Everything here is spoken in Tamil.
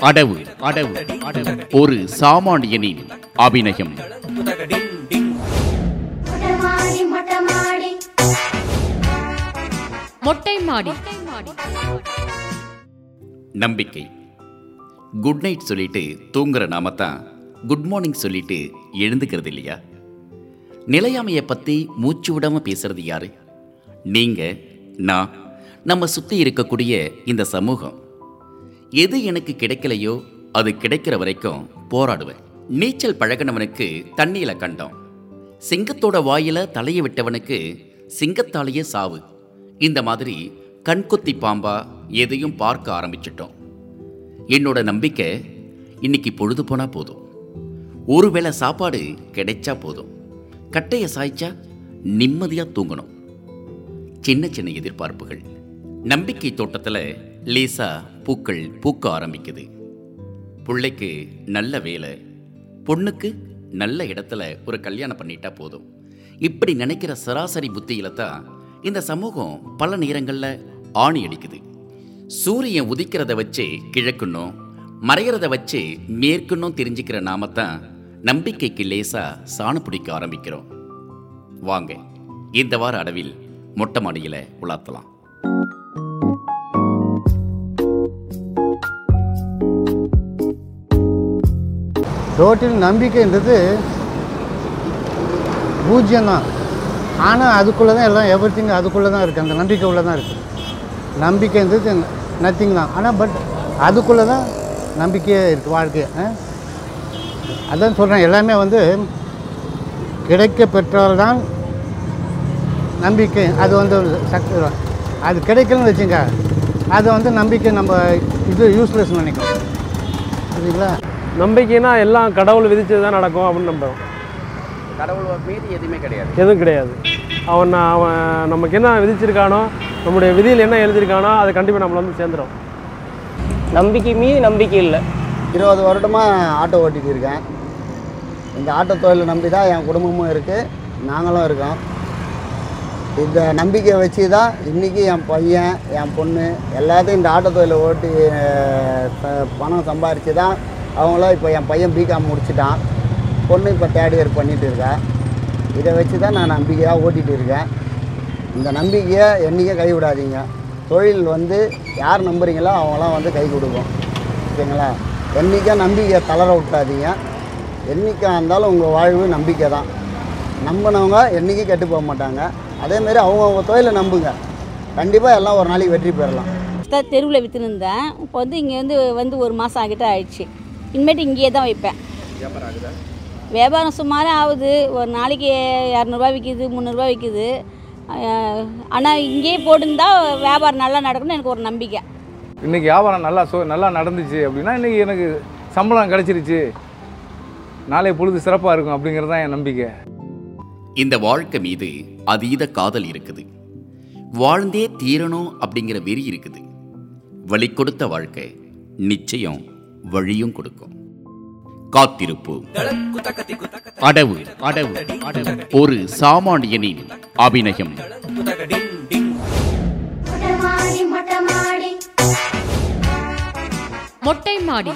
அடவு அடவு அடவு ஒரு சாமானியனின் அபிநயம். மொட்டை மாடி. நம்பிக்கை. குட் நைட் சொல்லிட்டு தூங்குற நாம தான் குட் மார்னிங் சொல்லிட்டு எழுந்துக்கிறது இல்லையா நிலையாமையை பற்றி மூச்சு விடாம பேசுறது யாரு? நீங்க நான் நம்ம சுற்றி இருக்கக்கூடிய இந்த சமூகம். எது எனக்கு கிடைக்கலையோ அது கிடைக்கிற வரைக்கும் போராடுவேன். நீச்சல் பழகினவனுக்கு தண்ணியில கண்டோம். சிங்கத்தோட வாயில தலையை விட்டவனுக்கு சிங்கத்தாலேயே சாவு. இந்த மாதிரி கண்கொத்தி பாம்பா எதையும் பார்க்க ஆரம்பிச்சிட்டோம். என்னோட நம்பிக்கை இன்னைக்கு பொழுது போனா போதும். ஒருவேளை சாப்பாடு கிடைச்சா போதும். கட்டையை சாய்ச்சா நிம்மதியாக தூங்கணும். சின்ன சின்ன எதிர்பார்ப்புகள். நம்பிக்கை தோட்டத்தில் லேசாக பூக்கள் பூக்க ஆரம்பிக்குது. பிள்ளைக்கு நல்ல வேலை பொண்ணுக்கு நல்ல இடத்துல ஒரு கல்யாணம் பண்ணிட்டா போதும். இப்படி நினைக்கிற சராசரி புத்தியில தான் இந்த சமூகம் பல நேரங்களில் ஆணி அடிக்குது. சூரியன் உதிக்கிறத வச்சு கிழக்குன்னும் மறையிறத வச்சு மேற்குன்னும் தெரிஞ்சுக்கிற நாம தான் நம்பிக்கைக்கு லேசாக சாணம் பிடிக்க ஆரம்பிக்கிறோம். வாங்க இந்த வார அளவில் மொட்டை மாடியில் உலாத்தலாம். ரோட்டில் நம்பிக்கைன்றது பூஜ்ஜியம்தான். ஆனால் அதுக்குள்ளே தான் எல்லாம் எவ்ரி திங் அதுக்குள்ளே தான் இருக்குது அந்த நம்பிக்கை உள்ளே தான் இருக்குது நம்பிக்கைன்றது நத்திங் தான். ஆனால் பட் அதுக்குள்ளே தான் நம்பிக்கையே இருக்குது வாழ்க்கை. அதான் சொல்கிறேன் எல்லாமே வந்து கிடைக்க பெற்றால்தான் நம்பிக்கை. அது வந்து சக்தி அது கிடைக்கலன்னு வச்சுங்க அது வந்து நம்பிக்கை நம்ம இது யூஸ்லெஸ் நினைக்கிறோம். சரிங்களா நம்பிக்கைனா எல்லாம் கடவுள் விதிச்சது தான் நடக்கும் அப்படின்னு நம்புறோம். கடவுள் மீதி எதுவுமே கிடையாது. எதுவும் கிடையாது. அவன் அவன் நமக்கு என்ன விதிச்சிருக்கானோ நம்முடைய விதியில் என்ன எழுதியிருக்கானோ அது கண்டிப்பாக நம்மளை வந்து சேர்ந்துடும் நம்பிக்கை மீது நம்பிக்கை இல்லை. இருபது வருடமாக ஆட்டோ ஓட்டிகிட்டு இருக்கேன். இந்த ஆட்டோ தொழிலை நம்பி தான் என் குடும்பமும் இருக்குது நாங்களும் இருக்கோம். இந்த நம்பிக்கையை வச்சு தான் இன்றைக்கி என் பையன் என் பொண்ணு எல்லாத்தையும் இந்த ஆட்டோ தொழிலை ஓட்டி பணம் சம்பாரித்து தான் அவங்களாம் இப்போ என் பையன் பிகாம் முடிச்சுட்டான். பொண்ணு இப்போ தேர்ட் இயர் பண்ணிகிட்டு இருக்கா. இதை வச்சு தான் நான் நம்பிக்கையாக ஓட்டிகிட்டு இருக்கேன். இந்த நம்பிக்கையை என்றைக்கும் கைவிடாதீங்க. தொழில் வந்து யார் நம்புறீங்களோ அவங்களாம் வந்து கை கொடுக்கும். ஓகேங்களா என்றைக்கும் நம்பிக்கையை தளர விட்டாதீங்க. என்றைக்காக இருந்தாலும் உங்கள் வாழ்வு நம்பிக்கை தான் நம்பினவங்க என்றைக்கும் கெட்டு போக மாட்டாங்க. அதேமாரி அவங்கவுங்க தொழிலை நம்புங்க. கண்டிப்பாக எல்லாம் ஒரு நாளைக்கு வெற்றி பெறலாம். தெருவில் விற்றுருந்தேன் இப்போ வந்து இங்கே வந்து வந்து ஒரு மாதம் ஆகிட்ட ஆயிடுச்சு. இனிமேட்டு இங்கேயே தான் வைப்பேன். வியாபாரம் சுமாரே ஆகுது. ஒரு நாளைக்கு இரநூறுபா விற்கிது முந்நூறுரூவா விற்கிது ஆனால் இங்கேயே போட்டிருந்தா வியாபாரம் நல்லா நடக்கும்னு எனக்கு ஒரு நம்பிக்கை. இன்றைக்கி வியாபாரம் நல்லா சோ நல்லா நடந்துச்சு அப்படின்னா இன்றைக்கி எனக்கு சம்பளம் கிடச்சிருச்சு. நாளைய பொழுது சிறப்பாக இருக்கும் அப்படிங்கிறது தான் என் நம்பிக்கை. இந்த வாழ்க்கை மீது அதீத காதல் இருக்குது. வாழ்ந்தே தீரணும் அப்படிங்கிற வெறி இருக்குது. வழி கொடுத்த வாழ்க்கை நிச்சயம் வழியும் கொடுக்கும். காத்திருப்போம் அடவு அடவு அடவு. ஒரு சாமானியனின் அபிநயம். மொட்டை மாடி.